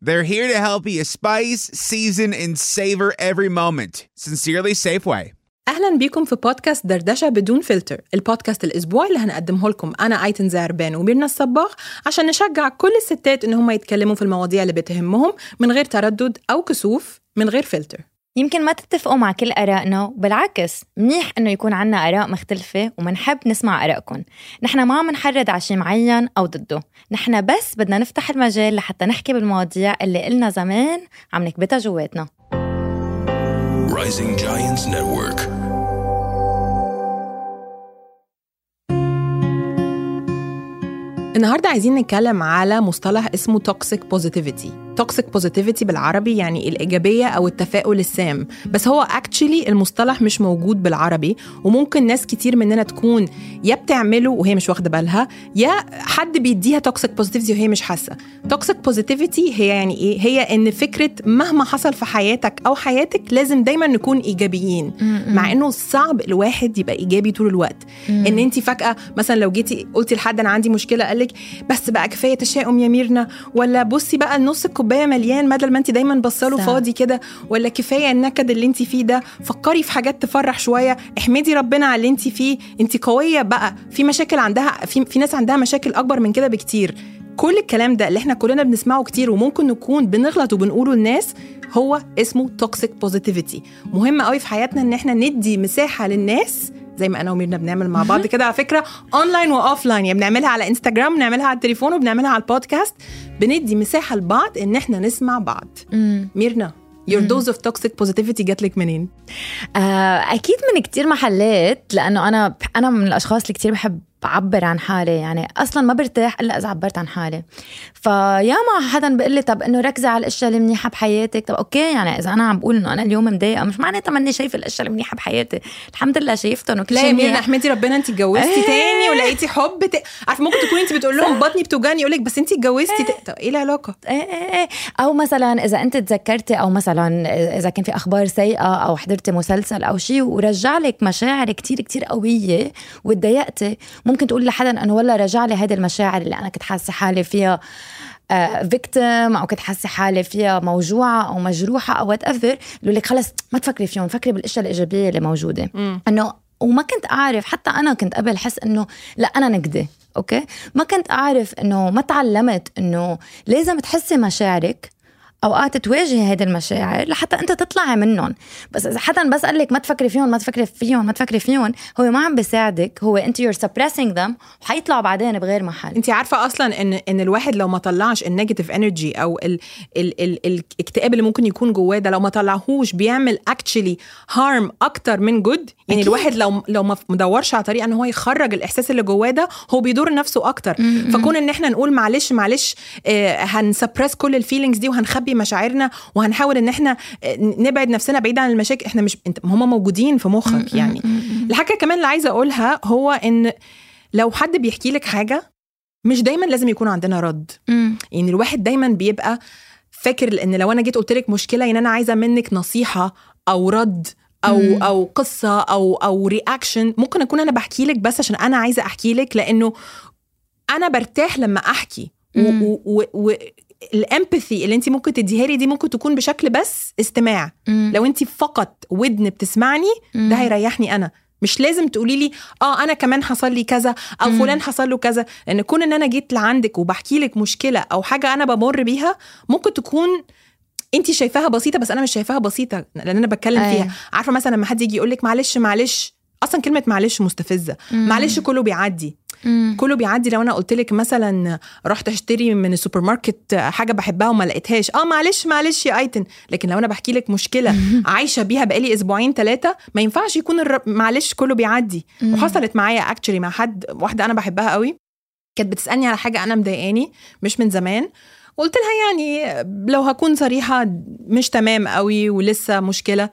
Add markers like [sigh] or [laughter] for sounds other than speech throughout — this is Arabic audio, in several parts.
They're here to help you spice, season, and savor every moment. Sincerely, Safeway. أهلا بيكم في بودكاست دردشة بدون فلتر البودكاست الأسبوعي اللي هنقدمه لكم أنا أيتن زعربان وميرنا الصباغ عشان نشجع كل الستات إن هم يتكلموا في المواضيع اللي بتهمهم من غير تردد أو كسوف من غير فلتر يمكن ما تتفقوا مع كل آرائنا بالعكس منيح إنه يكون عنا آراء مختلفة ومنحب نسمع آرائكم. نحن ما عم نحرض على شيء معين أو ضده. نحن بس بدنا نفتح المجال لحتى نحكي بالمواضيع اللي قلنا زمان عم نكبتها جواتنا. Rising Giants Network. النهارده عايزين نتكلم على مصطلح اسمه toxic positivity toxic positivity بالعربي يعني الإيجابية أو التفاؤل السام. بس هو actually المصطلح مش موجود بالعربي وممكن ناس كتير مننا تكون يا بتعمله وهي مش واخدة بالها يا حد بيديها toxic positivity وهي مش حاسة. toxic positivity هي يعني إيه؟ هي إن فكرة مهما حصل في حياتك أو حياتك لازم دايما نكون إيجابيين. مع إنه صعب الواحد يبقى إيجابي طول الوقت. إن انت فجأة مثلا لو جيتي قلتي لحد أنا عندي مشكلة قال لك بس بقى كفاية تشاؤم يا ميرنا ولا بصي بقى النص الكوبايه مليان بدل ما انت دايما بصاله صح. فاضي كده ولا كفاية النكد اللي انت فيه ده فكري في حاجات تفرح شوية احمدي ربنا على اللي انت فيه. انت قوية بقى. في مشاكل عندها في في ناس عندها مشاكل أكبر من كده بكتير. كل الكلام ده اللي إحنا كلنا بنسمعه كتير وممكن نكون بنغلط وبنقوله للناس هو اسمه toxic positivity مهم قوي في حياتنا إن إحنا ندي مساحة للناس زي ما أنا وميرنا بنعمل مع بعض كده على فكرة online و offline يعني بنعملها على انستجرام بنعملها على التليفون وبنعملها على البودكاست. بندي مساحة لبعض إن إحنا نسمع بعض. ميرنا your dose of toxic positivity جات لك منين؟ آه، أكيد من كتير محلات لأنه أنا أنا من الأشخاص اللي كتير بحب بعبر عن حالي يعني أصلا ما برتاح إلا إذا عبرت عن حالي. فياما حدا بيقول لي طب إنه ركزي على الأشياء اللي منيحة بحياتك؟ طب أوكي يعني إذا أنا عم بقول إنه أنا اليوم مضايقه مش معناتها ماني شايفة الأشياء اللي منيحة بحياتي. الحمد لله شايفتهم وكل شيء منيح. احمدي ربنا انت اتجوزتي إيه. تاني ولقيتي حب ت... عارفة ممكن تكوني انت بتقول لهم بطني بتوجعني يقول لك بس انت اتجوزتي ت... طب إيه العلاقة؟ إيه إيه إيه. أو مثلا إذا أنت تذكرتي أو مثلا إذا كان في أخبار سيئة أو حضرتي مسلسل أو شيء ورجع لك مشاعر كتير كتير قوية وتضايقتي ممكن تقول لحدا إنه والله رجع لي هذه المشاعر اللي أنا كنت حاسة حالي فيها victim أو كنت حاسة حالي فيها موجوعة أو مجروحة أو whatever لك خلص ما تفكري فيهم فكري بالأشياء الإيجابية اللي موجودة. إنه وما كنت أعرف حتى أنا كنت قبل حس إنه لا أنا نكده okay؟ ما كنت أعرف إنه ما تعلمت إنه لازم تحسي مشاعرك أوقات تواجهي هيدي المشاعر لحتى أنت تطلعي منهم. بس إذا حدا بس قال لك ما تفكري فيهم ما تفكري فيهم ما تفكري فيهم هو ما عم بيساعدك هو أنت you're suppressing them وحيطلعوا بعدين بغير محل. أنت عارفة أصلا إن إن الواحد لو ما طلعش ال negative energy أو ال ال ال الاكتئاب اللي ممكن يكون جواه ده لو ما طلعهوش بيعمل actually harm أكتر من good يعني أكيد. الواحد لو لو ما مدورش على طريقة إن هو يخرج الإحساس اللي جواه ده هو بيضر نفسه أكتر. فكون إن إحنا نقول معلش معلش آه هن suppress كل ال feelings دي وهنخبي مشاعرنا وهنحاول إن إحنا آه نبعد نفسنا بعيد عن المشاكل إحنا مش هم موجودين في مخك يعني الحاجة كمان اللي عايزة أقولها هو إن لو حد بيحكي لك حاجة مش دايما لازم يكون عندنا رد. يعني الواحد دايما بيبقى فاكر إن لو أنا جيت قلت لك مشكلة يعني أنا عايزة منك نصيحة أو رد أو مم. أو قصة أو أو رياكشن ممكن أكون أنا بحكي لك بس عشان أنا عايزة أحكي لك لأنه أنا برتاح لما أحكي مم. و- و- و- الامباثي اللي انت ممكن تديها لي دي ممكن تكون بشكل بس استماع مم. لو انت فقط ودن بتسمعني ده هيريحني أنا مش لازم تقولي لي آه أنا كمان حصل لي كذا أو مم. فلان حصل له كذا لأن كون إن أنا جيت لعندك وبحكي لك مشكلة أو حاجة أنا بمر بيها ممكن تكون انت شايفاها بسيطة بس أنا مش شايفاها بسيطة لأن أنا بتكلم أيوة. فيها عارفة مثلا لما حد يجي يقول لك معلش معلش أصلا كلمة معلش مستفزة مم. معلش كله بيعدي مم. كله بيعدي. لو أنا قلت لك مثلا رحت أشتري من السوبر ماركت حاجة بحبها وما لقيتهاش آه معلش معلش يا أيتن. لكن لو أنا بحكي لك مشكلة [laughs] عايشة بيها بقالي أسبوعين ثلاثة ما ينفعش يكون الر... معلش كله بيعدي. مم. وحصلت معايا actually مع حد واحدة أنا بحبها قوي. كانت بتسألني على حاجة أنا مضايقاني مش من زمان. قلت لها يعني لو هكون صريحة مش تمام قوي ولسه مشكلة.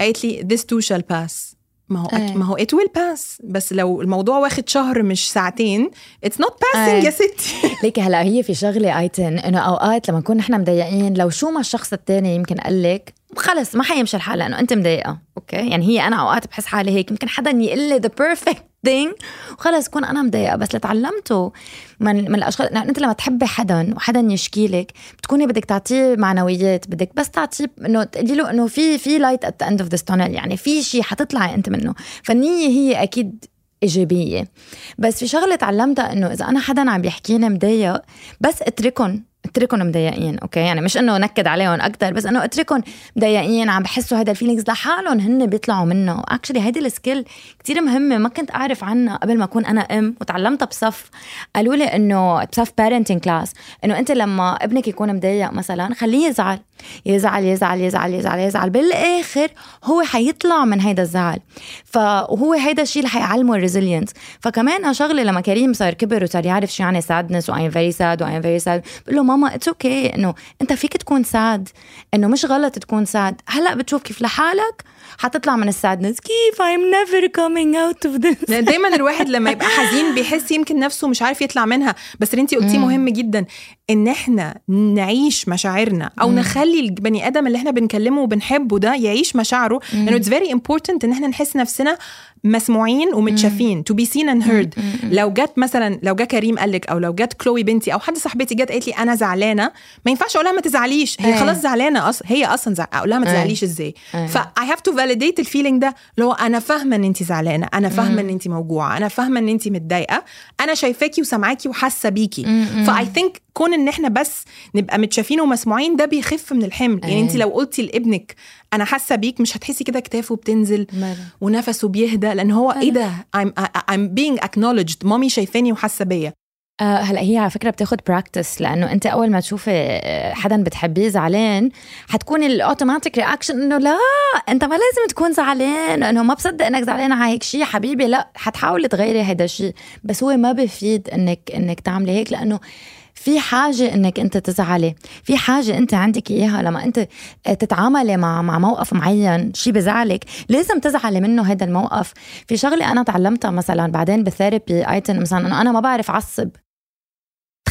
قالت لي this too shall pass. ما هو أيه. ما هو it will pass. بس لو الموضوع واخد شهر مش ساعتين not passing أيه. يا ستي. [laughs] ليكي هلا هي في شغلة ايتن إنه أوقات لما نكون نحن مضايقين لو شو ما الشخص الثاني يمكن قال لك خلص ما حيمشي الحال لأنه أنت مضايقة. أوكي؟ يعني هي أنا أوقات بحس حالي هيك يمكن حدا يقول لي the perfect thing وخلص كون أنا مضايقة بس اللي تعلمته من من الاشخاص يعني أنت لما تحبي حدا وحدا يشكي لك بتكوني بدك تعطيه معنويات بدك بس تعطيه إنه تقولي له إنه في في light at end of the tunnel يعني في شيء حتطلعي أنت منه. فالنية هي أكيد إيجابية. بس في شغلة تعلمتها إنه إذا أنا حدا عم بيحكيني مضايق بس اتركهم. أتركهم مضايقين أوكي؟ يعني مش إنه نكد عليهم أكثر بس إنه أتركهم مضايقين عم بحسوا هذا ال feelings لحالهم هن بيطلعوا منه. actually هيدي ال skill كتير مهمة ما كنت أعرف عنها قبل ما أكون أنا أم وتعلمتها بصف. قالوا لي إنه بصف parenting class إنه أنت لما ابنك يكون مضايق مثلا خليه يزعل. يزعل يزعل يزعل يزعل يزعل. بالآخر هو حيطلع من هيدا الزعل. فهو هيدا الشيء اللي حيعلمه ال resilience فكمان شغلة لما كريم صار كبر وصار يعرف شو يعني sadness why very sad why very sad بقول له ماما it's okay okay. إنه أنت فيك تكون sad إنه مش غلط تكون sad. هلأ بتشوف كيف لحالك حتطلع من ال sadness. كيف I'm never coming out of this. لأن دايما الواحد لما يبقى حزين بيحس يمكن نفسه مش عارف يطلع منها. بس اللي انت قلتيه مهم جدا إن إحنا نعيش مشاعرنا أو مم. نخلي البني آدم اللي إحنا بنكلمه وبنحبه ده يعيش مشاعره. لأنه it's very important إن إحنا نحس نفسنا مسموعين ومتشافين to be seen and heard لو جت مثلا لو جه كريم قال لك أو لو جت كلوي بنتي أو حد صاحبتي جت قالت لي أنا زعلانة ما ينفعش أقول لها ما تزعليش. هي أيه. خلاص زعلانة أصلا هي أصلا زع... أقول لها ما أيه. تزعليش إزاي. أيه. ف I have to validate ال feeling ده اللي هو أنا فاهمة إن انت زعلانة أنا فاهمة إن انت موجوعة أنا فاهمة إن انت متضايقة أنا شايفاكي وسامعاكي وحاسة بيكي. ف I think كون إن إحنا بس نبقى متشافين ومسموعين ده بيخف من الحمل. يعني أنت أيه. لو قلتي لابنك أنا حاسة بيك مش هتحسي كده كتافه بتنزل مرة. ونفسه بيهدى لأن هو إيه ده؟ I'm, I'm being acknowledged. مامي شايفاني وحاسة بيا. آه هلا هي على فكرة بتاخد practice لأنه أنت أول ما تشوفي آه، حدا بتحبيه زعلان حتكون ال automatic reaction إنه لا أنت ما لازم تكون زعلان انه ما بصدق إنك زعلان على هيك شيء حبيبي لا حتحاولي تغيري هذا الشيء بس هو ما بفيد انك إنك تعملي هيك لأنه في حاجة إنك أنت تزعلي، في حاجة أنت عندك إياها لما أنت تتعاملي مع مع موقف معين، شيء بزعلك، لازم تزعلي منه هذا الموقف، في شغلة أنا تعلمتها مثلا بعدين بال therapy ايتن مثلا انه أنا ما بعرف أعصب.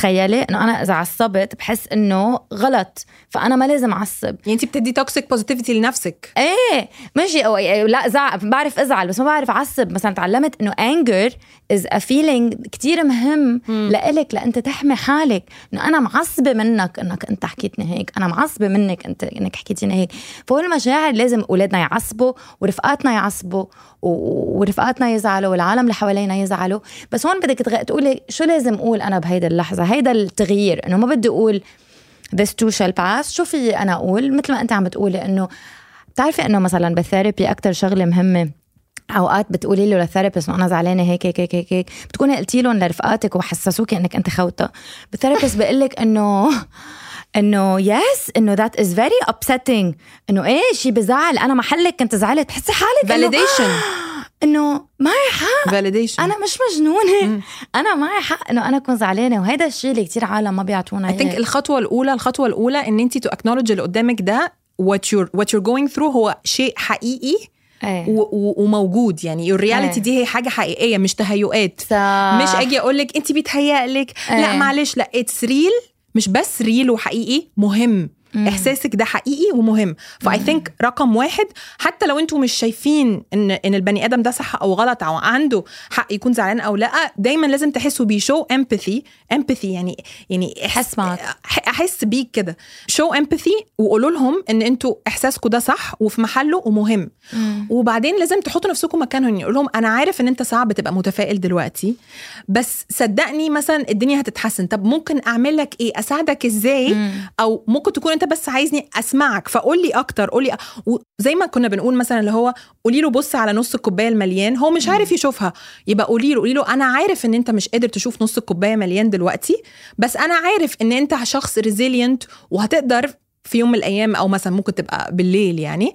تخيلي إنه أنا إذا عصبت بحس إنه غلط فأنا ما لازم أعصب. يعني انت بتدي toxic positivity لنفسك. إيه ماشي أو لا زع بعرف أزعل بس ما بعرف أعصب. مثلا تعلمت إنه anger is a feeling كتير مهم لإلك لأنت تحمي حالك. إنه أنا معصبة منك إنك أنت حكيتني هيك أنا معصبة منك أنت إنك حكيتيني هيك. فهو المشاعر لازم أولادنا يعصبوا ورفقاتنا يعصبوا و- ورفقاتنا يزعلوا والعالم اللي حوالينا يزعلوا. بس هون بدك تغ- تقولي شو لازم أقول أنا بهيدا اللحظة؟ هيدا التغيير إنه ما بدي أقول this too shall pass. شو في أنا أقول؟ مثل ما أنت عم بتقولي إنه بتعرفي إنه مثلا بال therapy أكثر شغلة مهمة أوقات بتقولي له لل therapist انه أنا زعلانة هيك هيك هيك هيك. بتكوني قلتي لهم لرفقاتك وحسسوكي إنك أنت خوته بال therapist بيقول لك إنه [laughs] إنه yes إنه that is very upsetting. إنه إيه شيء بزعل. أنا محلك كنت زعلت. بتحسي حالك validation [gasps] إنه معي حق. validation أنا مش مجنونة. أنا معي حق إنه أنا أكون زعلانة وهيدا الشيء اللي كتير عالم ما بيعطونا إياه. الخطوة الأولى الخطوة الأولى إن أنت to acknowledge اللي قدامك ده what you're what you're going through هو شيء حقيقي و- وموجود. يعني ال reality إيه. دي هي حاجة حقيقية مش تهيؤات. صح. مش أجي أقول لك انت بيتهيألك. لا إيه. معلش لا it's real مش بس real وحقيقي مهم. مم. إحساسك ده حقيقي ومهم. ف I think رقم واحد حتى لو أنتوا مش شايفين إن إن البني آدم ده صح أو غلط أو عنده حق يكون زعلان أو لأ دايما لازم تحسوا بيه. show empathy empathy يعني يعني أحس معك. أحس بيك كده. show empathy وقولوا لهم إن أنتوا احساسكم ده صح وفي محله ومهم. مم. وبعدين لازم تحطوا نفسكم مكانهم. يقول لهم أنا عارف إن أنت صعب تبقى متفائل دلوقتي بس صدقني مثلا الدنيا هتتحسن. طب ممكن أعمل لك إيه؟ أساعدك إزاي؟ مم. أو ممكن تكون أنت بس عايزني اسمعك فقول لي أكتر قول لي وزي ما كنا بنقول مثلا اللي هو قولي له بص على نص الكوباية المليان هو مش عارف يشوفها يبقى قولي له قولي له أنا عارف إن أنت مش قادر تشوف نص الكوباية مليان دلوقتي بس أنا عارف إن أنت شخص resilient وهتقدر في يوم من الأيام أو مثلا ممكن تبقى بالليل يعني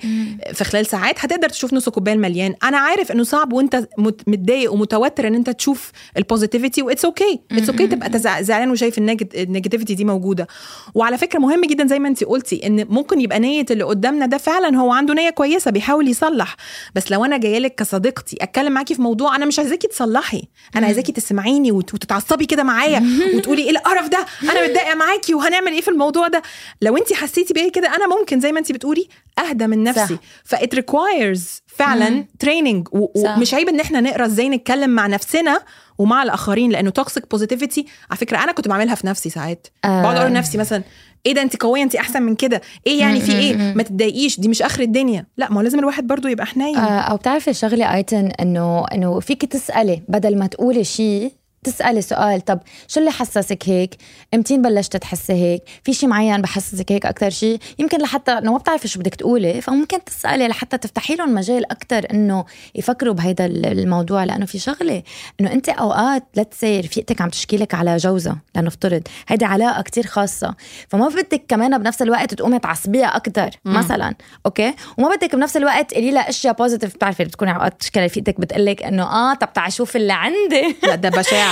في خلال ساعات هتقدر تشوف نص الكوبايه المليان أنا عارف إنه صعب وأنت مت- متضايق ومتوتر إن أنت تشوف ال positivity و it's okay it's okay تبقى زعلان وشايف ال negativity دي موجودة. وعلى فكرة مهم جدا زي ما انت قلتي إن ممكن يبقى نية اللي قدامنا ده فعلا هو عنده نية كويسة بيحاول يصلح. بس لو أنا جاية لك كصديقتي أتكلم معاكي في موضوع أنا مش عايزاكي تصلحي. أنا عايزاكي تسمعيني وت- وتتعصبي كده معايا وتقولي إيه القرف ده؟ أنا متضايقة معاكي وهنعمل إيه في الموضوع ده؟ لو انت حسيتي بيا كده؟ أنا ممكن زي ما انت بتقولي أهدى من نفسي. صح. That requires فعلا training. ومش عيب إن إحنا نقرأ إزاي نتكلم مع نفسنا ومع الآخرين لأنه toxic positivity على فكرة أنا كنت بعملها في نفسي ساعات. آه. بقعد أقول لنفسي مثلا إيه ده انت قوية انت أحسن من كده. إيه يعني في إيه؟ ما تتضايقيش دي مش آخر الدنيا. لا ما هو لازم الواحد برضو يبقى حنين. آه، أو بتعرفي شغله آيتن إنه إنه فيك تسألي بدل ما تقولي شيء تسألي سؤال طب شو اللي حسسك هيك؟ امتين بلشت تحسي هيك؟ في شيء معين بحسسك هيك أكتر شيء؟ يمكن لحتى انه ما بتعرفي شو بدك تقولي فممكن تسألي لحتى تفتحي لهم مجال أكتر إنه يفكروا بهيدا الموضوع لأنه في شغلة إنه أنت أوقات لا تصير رفيقتك عم تشكي لك على جوزها لنفترض هيدي علاقة كتير خاصة فما بدك كمان بنفس الوقت تقومي تعصبيها أكتر مثلا okay وما بدك بنفس الوقت تقولي لها أشياء positive بتعرفي بتكوني أوقات تشكي رفيقتك بتقلك إنه آه طب تعي شوف اللي عندي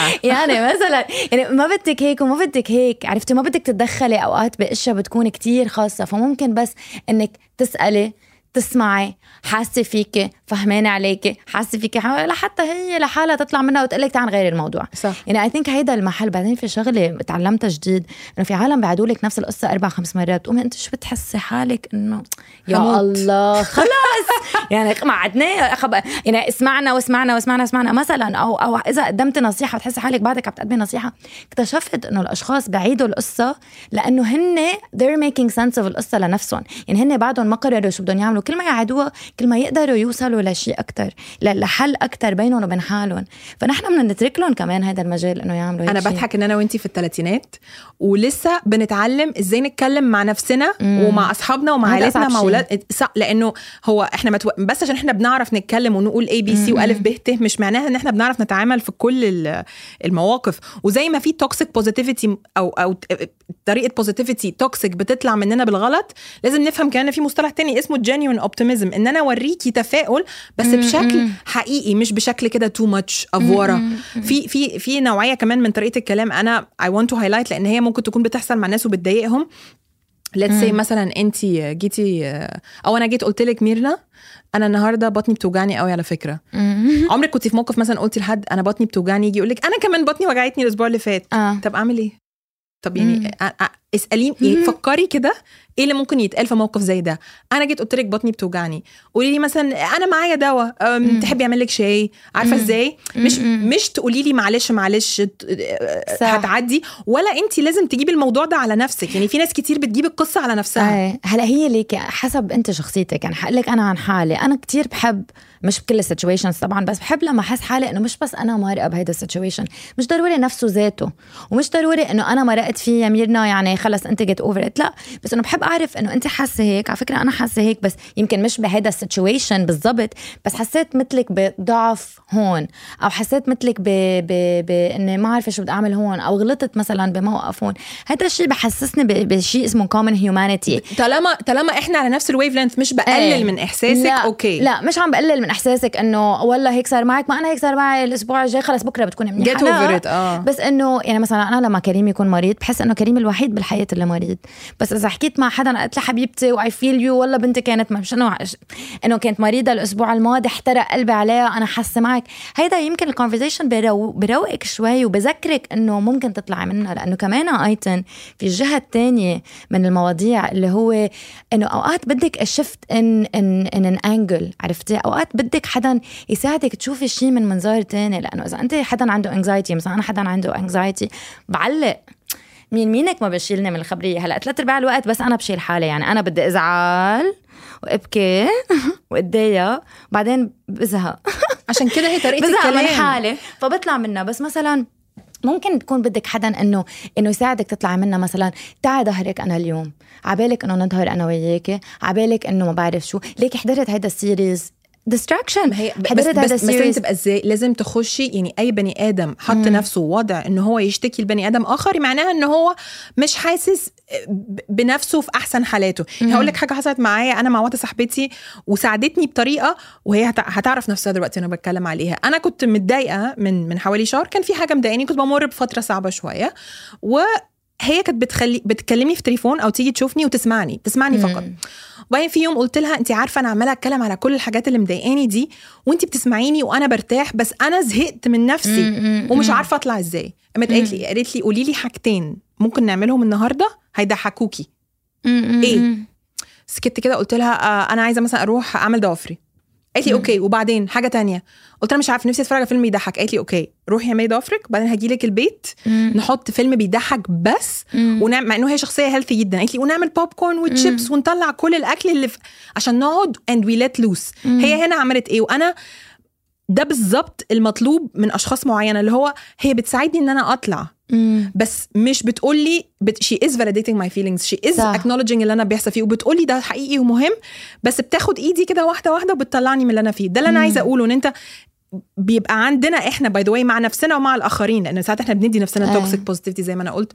[laughs] يعني مثلا يعني ما بدك هيك وما بدك هيك عرفتي؟ ما بدك تتدخلي أوقات بإشياء بتكون كتير خاصة. فممكن بس إنك تسألي تسمعي حاسة فيكي فهمانة عليكي حاسة فيكي لحتى هي لحالها تطلع منها وتقول لك تعال نغير الموضوع. صح. يعني اي ثينك هيدا المحل بعدين في شغلة تعلمتها جديد إنه في عالم بيعادوا لك نفس القصة أربع خمس مرات بتقومي أنت شو بتحسي حالك؟ إنه يا هموت. الله خلاص. [laughs] يعني قعدنا خب... يعني اسمعنا واسمعنا واسمعنا واسمعنا. مثلا أو أو إذا قدمت نصيحة بتحسي حالك بعدك عم تقدمي نصيحة اكتشفت إنه الأشخاص بعيدوا القصة لأنه هن they're making sense of القصة لنفسهم. يعني هن بعدهم ما قرروا شو بدهم يعملوا كل ما يعادوها كل ما يقدروا يوصلوا لشيء أكثر لحل أكثر بينهم وبين حالهم فنحن بدنا نترك لهم كمان هذا المجال إنه يعملوا أنا. بضحك إن أنا وأنتي في الثلاثينات ولسه بنتعلم إزاي نتكلم مع نفسنا ومع أصحابنا ومع عائلتنا مع. أولاد صح لأنه هو إحنا متو... بس عشان إحنا بنعرف نتكلم ونقول ABC وألف ب ت مش معناها إن إحنا بنعرف نتعامل في كل ال- المواقف وزي ما في toxic positivity أو أو طريقة positivity toxic بتطلع مننا بالغلط لازم نفهم كمان في مصطلح تاني اسمه genuine optimism إن أنا اوريكي تفاؤل بس بشكل حقيقي مش بشكل كده too much أفورة في في في نوعية كمان من طريقة الكلام أنا I want to highlight لأن هي ممكن تكون بتحصل مع ناس وبتضايقهم. let's say مثلا انت جيتي أو أنا جيت قلت لك ميرنا أنا النهارده بطني بتوجعني قوي على فكرة. عمرك كنت في موقف مثلا قلتي لحد أنا بطني بتوجعني يجي يقول لك أنا كمان بطني وجعتني الأسبوع اللي فات. آه. طب أعمل إيه؟ طب. يعني اساليني يعني فكري كده إيه اللي ممكن يتقال في موقف زي ده؟ أنا جيت قلت لك بطني بتوجعني. قولي لي مثلا أنا معايا دواء تحبي اعمل لك شاي؟ عارفة إزاي؟ مش مش تقولي لي معلش معلش. هتعدي ولا أنت لازم تجيبي الموضوع ده على نفسك. يعني في ناس كتير بتجيب القصة على نفسها. إيه هلا هي ليك حسب أنت شخصيتك. يعني حقول لك أنا عن حالي. أنا كتير بحب مش بكل ال situations طبعا بس بحب لما أحس حالي إنه مش بس أنا مارقه بهيدا ال situation مش ضروري نفسه ذاته. ومش ضروري إنه أنا مرقت فيه يا ميرنا يعني خلص أنت جيت over لا بس إنه بحب اعرف إنه أنت حاسة هيك. على فكرة أنا حاسة هيك بس يمكن مش بهيدا ال situation بالضبط بس حسيت مثلك بضعف هون أو حسيت مثلك ب... ب... باني ما عارفة شو بدي أعمل هون أو غلطت مثلا بموقف هون. هذا الشيء بحسسني ب... بشيء اسمه common humanity. طالما طالما إحنا على نفس ال wavelength مش بقلل إيه. من إحساسك لا. okay. لا مش عم بقلل من إحساسك إنه والله هيك صار معك ما أنا هيك صار معي الأسبوع الجاي خلص بكرة بتكوني منيحة. آه. بس إنه يعني مثلا أنا لما كريم يكون مريض بحس إنه كريم الوحيد بالحياة اللي مريض. بس إذا حكيت مع حدا قلت له حبيبتي I feel you والله بنتي كانت مش انه إنه كانت مريضة الأسبوع الماضي احترق قلبي عليها أنا حاسة معك. هيدا يمكن ال conversation برو بروقك شوي وبذكرك إنه ممكن تطلعي منها لأنه كمان ايتن في الجهه الثانية من المواضيع اللي هو إنه أوقات بدك شفت ان ان ان ان انجل عرفتي؟ أوقات بدك حدا يساعدك تشوفي الشيء من منظار تاني لأنه إذا أنت حدا عنده انكزايتي مثلا أنا حدا عنده انكزايتي بعلق. مين مينك ما بشيلني من الخبرية. هلأ ثلاث أرباع الوقت بس أنا بشيل حالي. يعني أنا بدي أزعل وأبكي [laughs] وأتضايق. بعدين بزهق. [laughs] عشان كده هي طريقة بزهق من الكلام. حالي. فبطلع منها. بس مثلا ممكن تكون بدك حدا انه إنه يساعدك تطلعي منها مثلا تعي ظهرك أنا اليوم. عبالك إنه نظهر أنا وياكي. عبالك إنه ما بعرف شو. ليك حضرت هيدا ال series distraction هي بس حضرت بس, هذا بس لازم ال series تبقى إزاي؟ لازم تخشي يعني أي بني آدم حط نفسه وضع إن هو يشتكي لبني آدم آخر معناها إن هو مش حاسس ب- بنفسه في أحسن حالاته. يعني هقول لك حاجة حصلت معايا أنا مع واحدة صاحبتي وساعدتني بطريقة وهي هت- هتعرف نفسها دلوقتي وأنا بتكلم عليها. أنا كنت متضايقة من من حوالي شهر كان في حاجة مضايقاني كنت بمر بفترة صعبة شوية وهي كانت بتخلي بتكلمني في تليفون أو تيجي تشوفني وتسمعني تسمعني فقط. وبعدين في يوم قلت لها انت عارفة أنا عمالة اتكلم على كل الحاجات اللي مضايقاني دي وانت بتسمعيني وأنا برتاح بس أنا زهقت من نفسي ومش عارفة اطلع إزاي. قامت قالت لي قالت لي قولي لي حاجتين ممكن نعملهم النهارده هيضحكوكي. إيه؟ سكت كده قلت لها آه أنا عايزة مثلا أروح أعمل ضوافري. قالت لي okay وبعدين حاجة تانية. قلت لها مش عارفه نفسي أتفرج على فيلم يضحك. قالت لي okay روحي اعملي ضوافرك وبعدين هاجي لك البيت نحط فيلم بيضحك بس ونعمل مع إنه هي شخصية healthy جدا. قالت لي ونعمل popcorn و chips ونطلع كل الأكل اللي في عشان نقعد and we let loose هي هنا عملت إيه؟ وأنا ده بالظبط المطلوب من أشخاص معينة اللي هو هي بتساعدني إن أنا أطلع. بس مش بتقول لي بت... she is validating my feelings. She is صح. acknowledging اللي أنا بيحصل فيه. وبتقول لي ده حقيقي ومهم بس بتاخد إيدي كده واحدة واحدة وبتطلعني من اللي أنا فيه. ده اللي أنا عايزة أقوله إن أنت بيبقى عندنا إحنا by the مع نفسنا ومع الآخرين لأن ساعات إحنا بندي نفسنا. toxic positivity زي ما أنا قلت.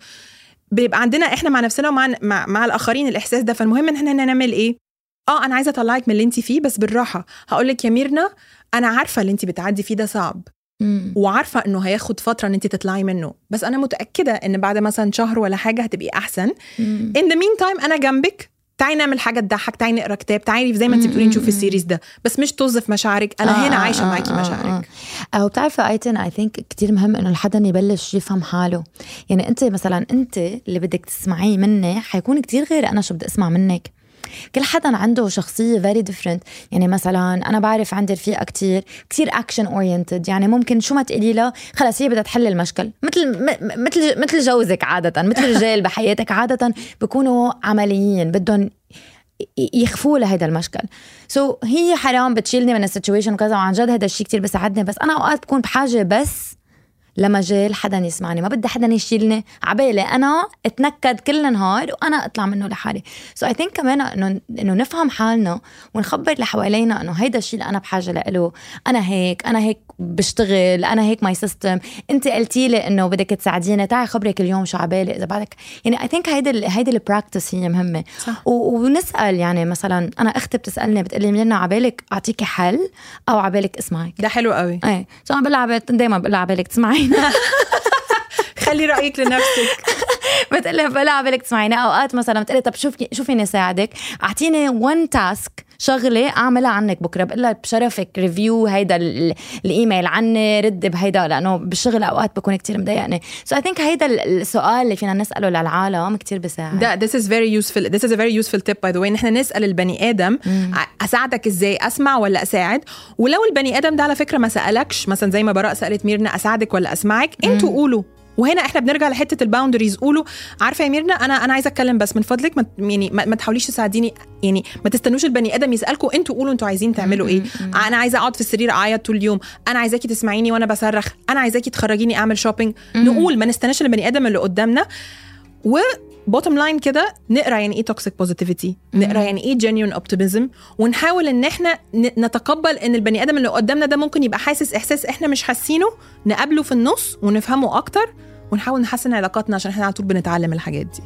بيبقى عندنا إحنا مع نفسنا ومع مع, مع الآخرين الإحساس ده. فالمهم إن إحنا نعمل إيه؟ آه أنا عايزة أطلعك من اللي انت فيه بس بالراحة. هقول لك يا ميرنا أنا عارفة اللي انت بتعدي فيه ده صعب. وعارفة إنه هياخد فترة إن انت تطلعي منه. بس أنا متأكدة إن بعد مثلا شهر ولا حاجة هتبقي أحسن. in the meantime أنا جنبك. تعالي نعمل حاجة تضحك. تعالي نقرأ كتاب. تعالي زي ما انت بتقولي نشوف ال series ده. بس مش توظف مشاعرك. أنا هنا عايشة معاكي مشاعرك. أو بتعرفي أيتن اي ثينك كثير مهم إنه الحدا يبلش يفهم حاله. يعني أنت مثلا أنت اللي بدك تسمعيه مني حيكون كتير غير أنا شو بدي أسمع منك. كل حدا عنده شخصية very different. يعني مثلا أنا بعرف عندي رفيقة كتير كتير action oriented. يعني ممكن شو ما تقولي لها خلص هي بدها تحل المشكل. مثل مثل مثل جوزك عادة مثل [laughs] الرجال بحياتك عادة بيكونوا عمليين بدهم يخفوا لهيدا المشكل. so so, هي حرام بتشيلني من ال situation وكذا وعن جد هذا الشيء كتير بيساعدني بس أنا أوقات بكون بحاجة بس لمجال حدا يسمعني. ما بدي حدا يشيلني. عبالي أنا اتنكد كل النهار وأنا أطلع منه لحالي. so I think كمان انه إنه نفهم حالنا ونخبر اللي حوالينا إنه هيدا الشيء اللي أنا بحاجة له أنا هيك أنا هيك بشتغل أنا هيك my system أنت قلتي لي إنه بدك تساعديني. تعي خبرك اليوم شو عبالي إذا بعدك. يعني I think هيدا ال- هيدي ال practice هي مهمة. صح. و- ونسأل يعني مثلا أنا أختي بتسألني بتقلي منا عبالك أعطيكي حل أو عبالك اسمعك. ده حلو قوي. إيه. so أنا بقول دائما بقول عبالك تسمعينا [laughs] [laughs] خلي رأيك لنفسك. [laughs] بتقلي بقول عبالك تسمعينا أوقات مثلا بتقلي طب شوفي شو فيني ساعدك. أعطيني one task شغلة أعملها عنك بكرة بقول لها بشرفك review هيدا ال- الإيميل عني رد بهيدا لأنه بالشغل أوقات بكون كتير مضايقني. so I think هيدا ال- السؤال اللي فينا نسأله للعالم كتير بيساعد. ده this is very useful this is a very useful tip by the way. ان إحنا نسأل البني آدم ع- أساعدك إزاي أسمع ولا أساعد؟ ولو البني آدم ده على فكرة ما سألكش مثلا زي ما براء سألت ميرنا أساعدك ولا أسمعك؟ أنتوا قولوا. وهنا إحنا بنرجع لحتة ال boundaries قولوا عارفة يا ميرنا أنا أنا عايزة أتكلم بس من فضلك ما يعني ما, ما تحاوليش تساعديني يعني ما تستنوش البني آدم يسالكم أنتوا قولوا أنتوا عايزين تعملوا إيه. أنا عايزة أقعد في السرير أعيط طول اليوم. أنا عايزاكي تسمعيني وأنا بصرخ. أنا عايزاكي تخرجيني أعمل shopping نقول ما نستناش البني آدم اللي قدامنا. و bottom line كده نقرأ يعني إيه toxic positivity نقرأ يعني إيه genuine optimism ونحاول إن إحنا نتقبل إن البني آدم اللي قدامنا ده ممكن يبقى حاسس إحساس إحنا مش حاسينه نقابله في النص ونفهمه أكتر ونحاول نحسن علاقاتنا عشان إحنا على طول بنتعلم الحاجات دي.